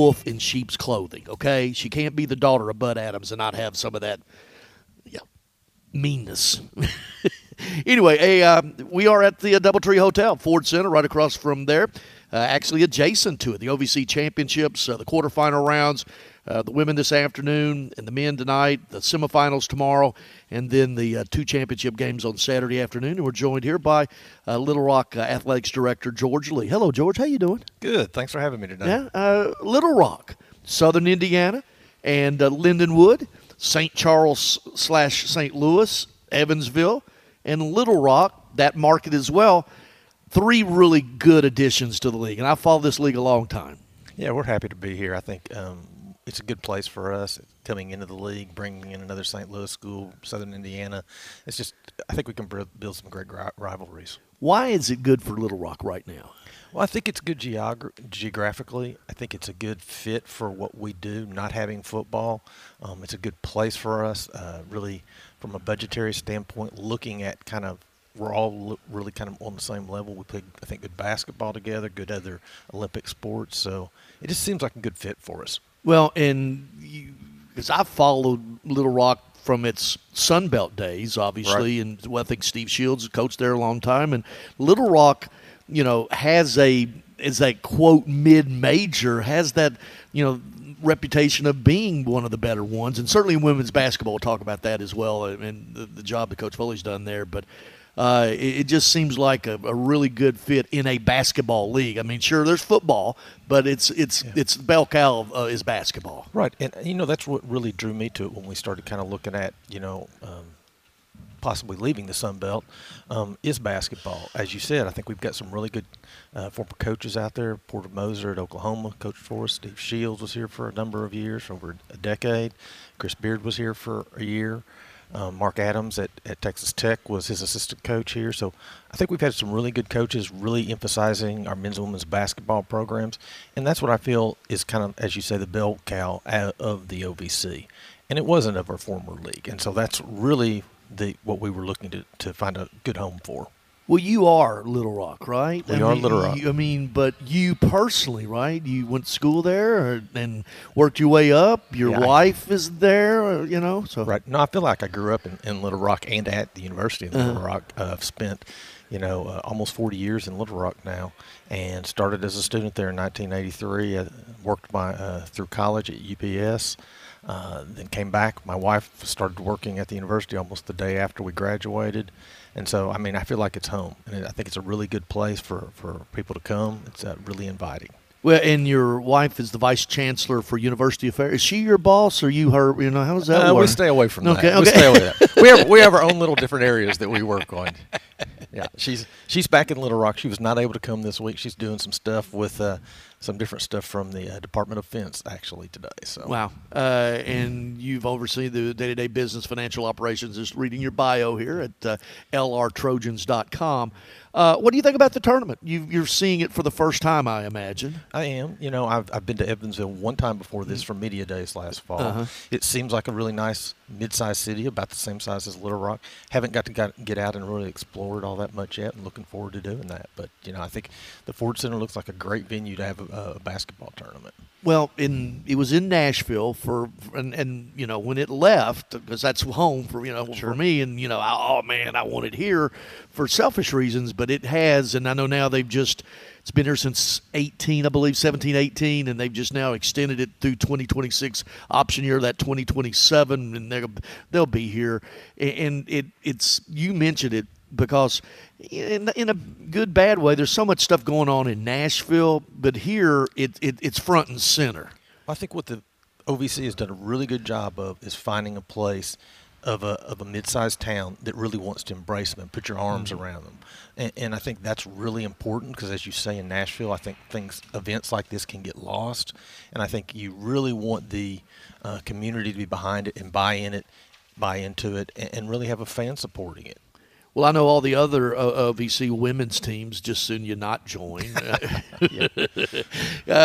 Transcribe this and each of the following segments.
wolf in sheep's clothing. Okay, she can't be the daughter of Bud Adams and not have some of that yeah, meanness. anyway, a, uh, we are at the uh, DoubleTree Hotel, Ford Center, right across from there. Uh, actually, adjacent to it, the OVC Championships, uh, the quarterfinal rounds, uh, the women this afternoon and the men tonight, the semifinals tomorrow, and then the uh, two championship games on Saturday afternoon. And we're joined here by Little Rock Athletics Director George Lee. Hello, George. How you doing? Good. Thanks for having me today. Yeah, Little Rock, Southern Indiana, and Lindenwood, St. Charles slash St. Louis, Evansville and Little Rock, that market as well. Three really good additions to the league, and I followed this league a long time. Yeah, we're happy to be here. I think um, it's a good place for us coming into the league, bringing in another St. Louis school, Southern Indiana. It's just, I think we can build some great rivalries. Why is it good for Little Rock right now? Well, I think it's good geogra- geographically. I think it's a good fit for what we do. Not having football, um, it's a good place for us. Uh, really, from a budgetary standpoint, looking at kind of we're all really kind of on the same level. We play, I think, good basketball together, good other Olympic sports. So it just seems like a good fit for us. Well, and because I've followed Little Rock from its Sun Belt days, obviously, right. and well, I think Steve Shields coached there a long time, and Little Rock, you know, has a is a quote mid major, has that you know reputation of being one of the better ones, and certainly in women's basketball. We'll talk about that as well, and the, the job that Coach Foley's done there. But uh, it, it, just seems like a, a, really good fit in a basketball league. I mean, sure, there's football, but it's it's yeah. it's bell cow uh, is basketball. Right, and you know that's what really drew me to it when we started kind of looking at you know. Um, possibly leaving the Sun Belt um, is basketball. As you said, I think we've got some really good uh, former coaches out there. Porter Moser at Oklahoma coached for us. Steve Shields was here for a number of years, over a decade. Chris Beard was here for a year. Um, Mark Adams at, at Texas Tech was his assistant coach here. So I think we've had some really good coaches really emphasizing our men's and women's basketball programs. And that's what I feel is kind of, as you say, the bell cow of the OVC. And it wasn't of our former league. And so that's really the what we were looking to, to find a good home for. Well, you are Little Rock, right? We I are mean, Little Rock. You, I mean, but you personally, right? You went to school there or, and worked your way up. Your yeah, wife I, is there, or, you know. So right. No, I feel like I grew up in, in Little Rock and at the University of uh-huh. Little Rock. Uh, I've spent, you know, uh, almost 40 years in Little Rock now, and started as a student there in 1983. I worked my uh, through college at UPS. Uh, then came back. My wife started working at the university almost the day after we graduated. And so, I mean, I feel like it's home. And I think it's a really good place for, for people to come. It's uh, really inviting. Well, and your wife is the vice chancellor for university affairs. Is she your boss, or you her? You know, how does that uh, work? We stay away from okay, that. Okay. We stay away from that. We have we have our own little different areas that we work on. Yeah, she's she's back in Little Rock. She was not able to come this week. She's doing some stuff with uh, some different stuff from the uh, Department of Defense actually today. So wow, uh, and you've overseen the day-to-day business financial operations. Just reading your bio here at uh, lrtrojans.com. Uh, what do you think about the tournament? You, are seeing it for the first time, I imagine. I am. You know, I've, I've been to Evansville one time before this for media days last fall. Uh-huh. It seems like a really nice mid-sized city, about the same size as Little Rock. Haven't got to get out and really explore it all that much yet, and looking forward to doing that. But you know, I think the Ford Center looks like a great venue to have a, a basketball tournament. Well, in it was in Nashville for and, and you know when it left because that's home for you know sure. for me and you know oh man I wanted here for selfish reasons but it has and I know now they've just it's been here since 18 I believe 17 18 and they've just now extended it through 2026 option year that 2027 and they'll they'll be here and it it's you mentioned it because in, in a good bad way there's so much stuff going on in nashville but here it, it it's front and center. I think what the ovc has done a really good job of is finding a place of a, of a mid-sized town that really wants to embrace them and put your arms mm-hmm. around them. And, and, i think that's really important because as you say in nashville i think things events like this can get lost. And i think you really want the uh, community to be behind it and buy in it buy into it and, and really have a fan supporting it well, I know all the other uh, OVC women's teams. Just soon you not join. uh,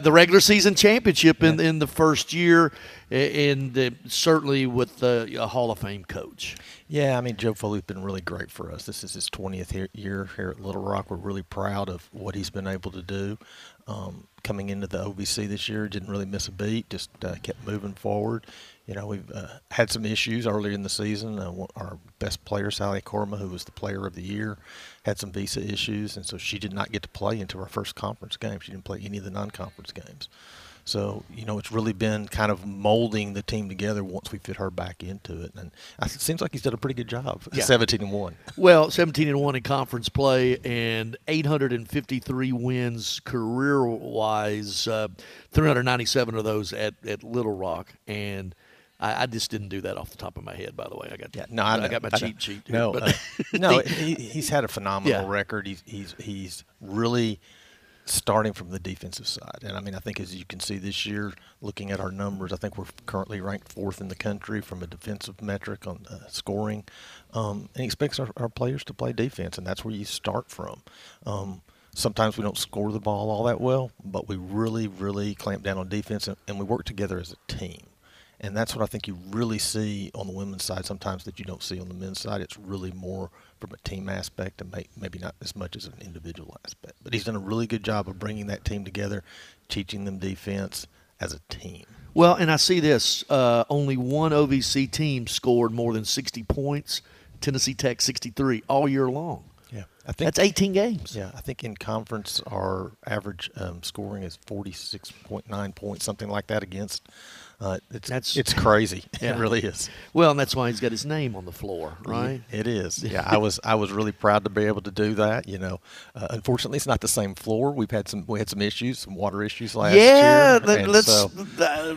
the regular season championship in in the first year, and uh, certainly with a Hall of Fame coach. Yeah, I mean Joe Foley's been really great for us. This is his 20th year here at Little Rock. We're really proud of what he's been able to do. Um, coming into the OVC this year, didn't really miss a beat, just uh, kept moving forward. You know, we've uh, had some issues earlier in the season. Uh, our best player, Sali Kourouma, who was the player of the year, had some visa issues, and so she did not get to play until our first conference game. She didn't play any of the non-conference games. So you know, it's really been kind of molding the team together once we fit her back into it, and it seems like he's done a pretty good job. Yeah. Seventeen and one. Well, seventeen and one in conference play, and eight hundred and fifty-three wins career-wise. Uh, Three hundred ninety-seven of those at at Little Rock, and I, I, just didn't do that off the top of my head. By the way, I got yeah, no, I, I got my I, cheat sheet. Here, no, uh, no, he, he's had a phenomenal yeah. record. He's he's he's really starting from the defensive side. And I mean, I think as you can see this year, looking at our numbers, I think we're currently ranked fourth in the country from a defensive metric on uh, scoring. Um, and he expects our, our, players to play defense, and that's where you start from. Um, sometimes we don't score the ball all that well, but we really, really clamp down on defense, and, and we work together as a team. And that's what I think you really see on the women's side sometimes that you don't see on the men's side. It's really more from a team aspect and maybe not as much as an individual aspect. But he's done a really good job of bringing that team together, teaching them defense as a team. Well, and I see this uh, only one OVC team scored more than 60 points, Tennessee Tech 63 all year long. I think that's 18 games. Yeah, I think in conference our average um, scoring is 46.9 points, something like that against uh, it's that's, it's crazy. Yeah. It really is. Well, and that's why he's got his name on the floor, right? It is. Yeah, I was I was really proud to be able to do that. You know, uh, unfortunately, it's not the same floor. We've had some we had some issues, some water issues last yeah, year. Yeah, let's. So, uh,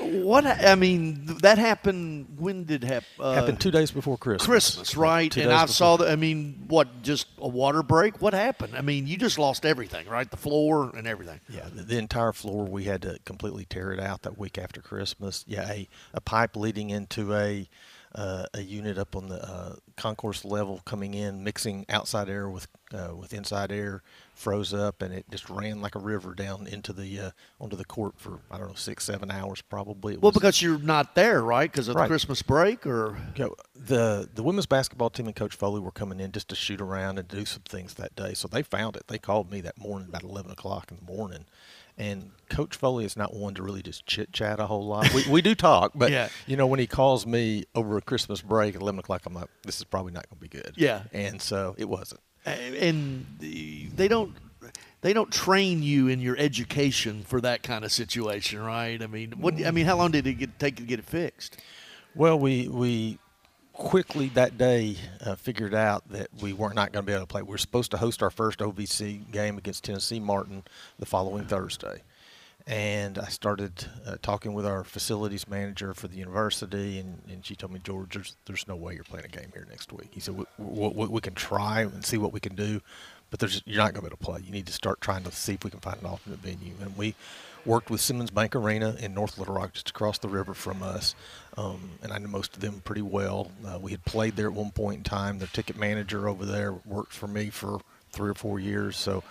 what I mean, that happened. When did happen? Uh, happened two days before Christmas. Christmas, right? Two and I saw that. I mean, what? Just a water break? What happened? I mean, you just lost everything, right? The floor and everything. Yeah, the, the entire floor. We had to completely tear it out that week after Christmas. Yeah, a, a pipe leading into a uh, a unit up on the uh, concourse level coming in, mixing outside air with uh, with inside air, froze up, and it just ran like a river down into the uh, onto the court for I don't know six seven hours probably. It well, was, because you're not there, right? Because of right. the Christmas break, or you know, the the women's basketball team and Coach Foley were coming in just to shoot around and do some things that day, so they found it. They called me that morning about eleven o'clock in the morning and Coach Foley is not one to really just chit chat a whole lot. We, we do talk, but yeah. you know when he calls me over a Christmas break at eleven o'clock, I'm like, this is probably not going to be good. Yeah, and so it wasn't. And they don't they don't train you in your education for that kind of situation, right? I mean, what I mean, how long did it get, take to get it fixed? Well, we we quickly that day uh, figured out that we were not going to be able to play. We were supposed to host our first OVC game against Tennessee Martin the following Thursday. And I started uh, talking with our facilities manager for the university, and, and she told me, George, there's, there's no way you're playing a game here next week. He said, we, we, we can try and see what we can do, but there's, you're not going to be able to play. You need to start trying to see if we can find an alternate venue. And we worked with Simmons Bank Arena in North Little Rock, just across the river from us. Um, and I knew most of them pretty well. Uh, we had played there at one point in time. The ticket manager over there worked for me for three or four years. So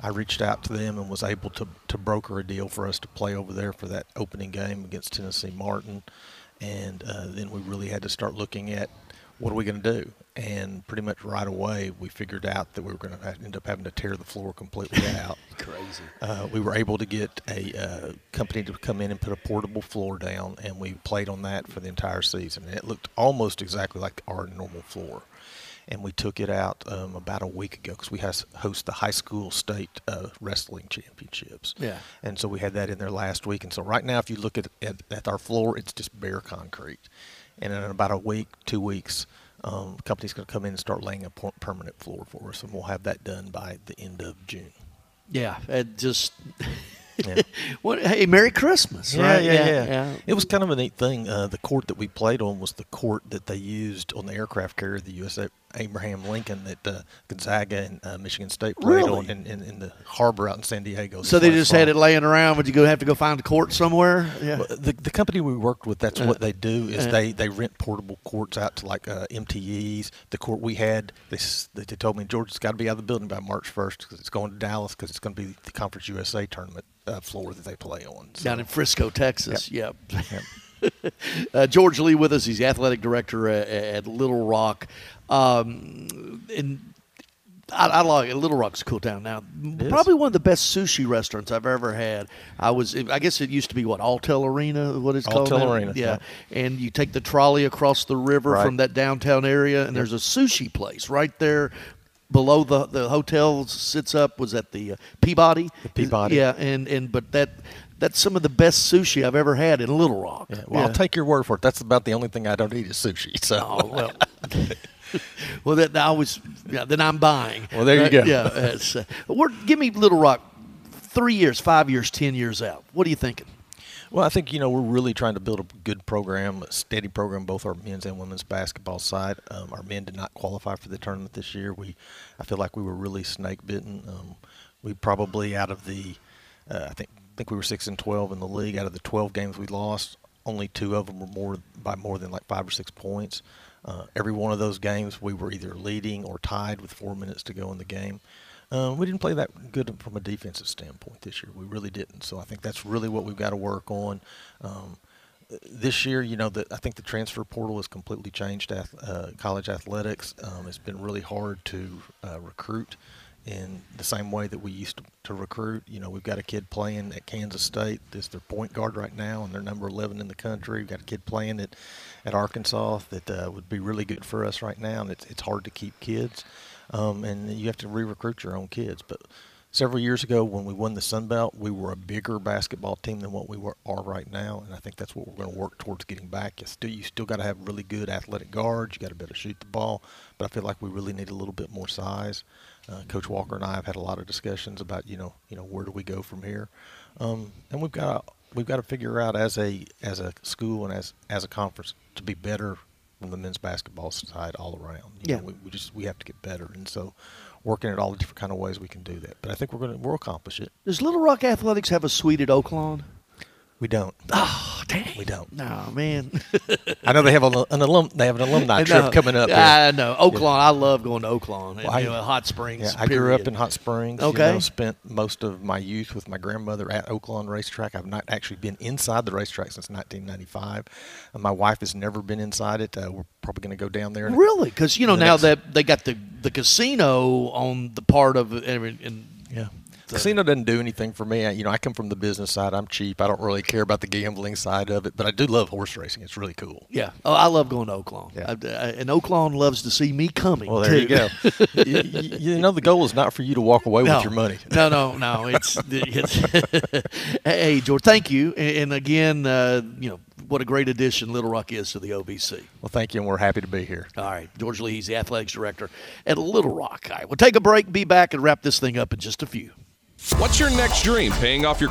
I reached out to them and was able to, to broker a deal for us to play over there for that opening game against Tennessee Martin. And uh, then we really had to start looking at what are we going to do? And pretty much right away, we figured out that we were going to end up having to tear the floor completely out. Crazy. Uh, we were able to get a uh, company to come in and put a portable floor down, and we played on that for the entire season. And it looked almost exactly like our normal floor. And we took it out um, about a week ago because we has, host the high school state uh, wrestling championships. Yeah. And so we had that in there last week. And so right now, if you look at, at, at our floor, it's just bare concrete and in about a week, two weeks, um, the company's going to come in and start laying a permanent floor for us, and we'll have that done by the end of June. Yeah, it just. yeah. what? Hey, Merry Christmas! Yeah, right? yeah, yeah, yeah. It was kind of a neat thing. Uh, the court that we played on was the court that they used on the aircraft carrier, the USA Abraham Lincoln that uh, Gonzaga and uh, Michigan State played really? on in, in, in, the harbor out in San Diego. So they just fall. had it laying around. Would you go have to go find a court somewhere? Yeah. Well, the, the company we worked with, that's uh, what they do is uh, they, they rent portable courts out to like uh, MTEs. The court we had, they, they told me George, it's got to be out of the building by March 1st because it's going to Dallas because it's going to be the Conference USA tournament uh, floor that they play on. So. Down in Frisco, Texas. Yep. yep. yep. uh, George Lee with us. He's the athletic director at, at Little Rock. Um, and I, I like it. Little Rock's a cool town now. Probably one of the best sushi restaurants I've ever had. I was, I guess it used to be what Alltel Arena, what it's called. Arena, yeah. yeah. And you take the trolley across the river Right. from that downtown area, and there's a sushi place right there. Below the the hotel sits up was at the uh, Peabody. The Peabody. Yeah, and and but that that's some of the best sushi I've ever had in Little Rock. Yeah, well, I'll take your word for it. That's about the only thing I don't eat is sushi. So, Oh well. well, that I was. Yeah, then I'm buying. Well, there you go. Yeah. Uh, we're, give me Little Rock. Three years, five years, ten years out. What are you thinking? well, I think you know we're really trying to build a good program, a steady program, both our men's and women's basketball side. Um, our men did not qualify for the tournament this year. We, I feel like we were really snake bitten. Um, we probably out of the, uh, I think think we were six and twelve in the league. Out of the twelve games we lost, only two of them were more by more than like five or six points. Uh, every one of those games, we were either leading or tied with four minutes to go in the game. Um, we didn't play that good from a defensive standpoint this year. We really didn't. So I think that's really what we've got to work on. Um, this year, you know, the, I think the transfer portal has completely changed ath- uh, college athletics. Um, it's been really hard to uh, recruit in the same way that we used to, to recruit. You know, we've got a kid playing at Kansas State. That's their point guard right now, and they're number 11 in the country. We've got a kid playing at, at Arkansas that uh, would be really good for us right now, and it's, it's hard to keep kids. Um, and you have to re-recruit your own kids. But several years ago, when we won the Sun Belt, we were a bigger basketball team than what we were, are right now, and I think that's what we're going to work towards getting back. You still, you still got to have really good athletic guards. You got to be able to shoot the ball, but I feel like we really need a little bit more size. Uh, Coach Walker and I have had a lot of discussions about you know you know where do we go from here, um, and we've got to, we've got to figure out as a as a school and as as a conference to be better from the men's basketball side all around. You Yeah. know, we, we just we have to get better, and so working at all the different kind of ways we can do that. But I think we're gonna we'll accomplish it. Does Little Rock Athletics have a suite at Oaklawn? We don't. Oh, dang. We don't. No, man. I know they have a, an alum. They have an alumni trip coming up. here. I know. Oaklawn. I love going to Oaklawn. And, Well, I- you know, Hot Springs. Yeah, I grew up in Hot Springs. Okay. You know, spent most of my youth with my grandmother at Oaklawn Racetrack. I've not actually been inside the racetrack since 1995. And my wife has never been inside it. Uh, we're probably going to go down there. Really? Because you know now next- that they got the the casino on the part of it, and, and Yeah. The- Casino doesn't do anything for me. I, you know, I come from the business side. I'm cheap. I don't really care about the gambling side of it, but I do love horse racing. It's really cool. Yeah. Oh, I love going to Oaklawn. Yeah. I, I- and Oaklawn loves to see me coming. Well, there you go. you, you- know, the goal is not for you to walk away No. with your money. no, no, no. It's, it's hey, George. Thank you. And, and again, uh, you know what a great addition Little Rock is to the OVC. Well, thank you, and we're happy to be here. All right, George Lee, he's the athletics director at Little Rock. All right, we'll take a break, be back, and wrap this thing up in just a few. What's your next dream? Paying off your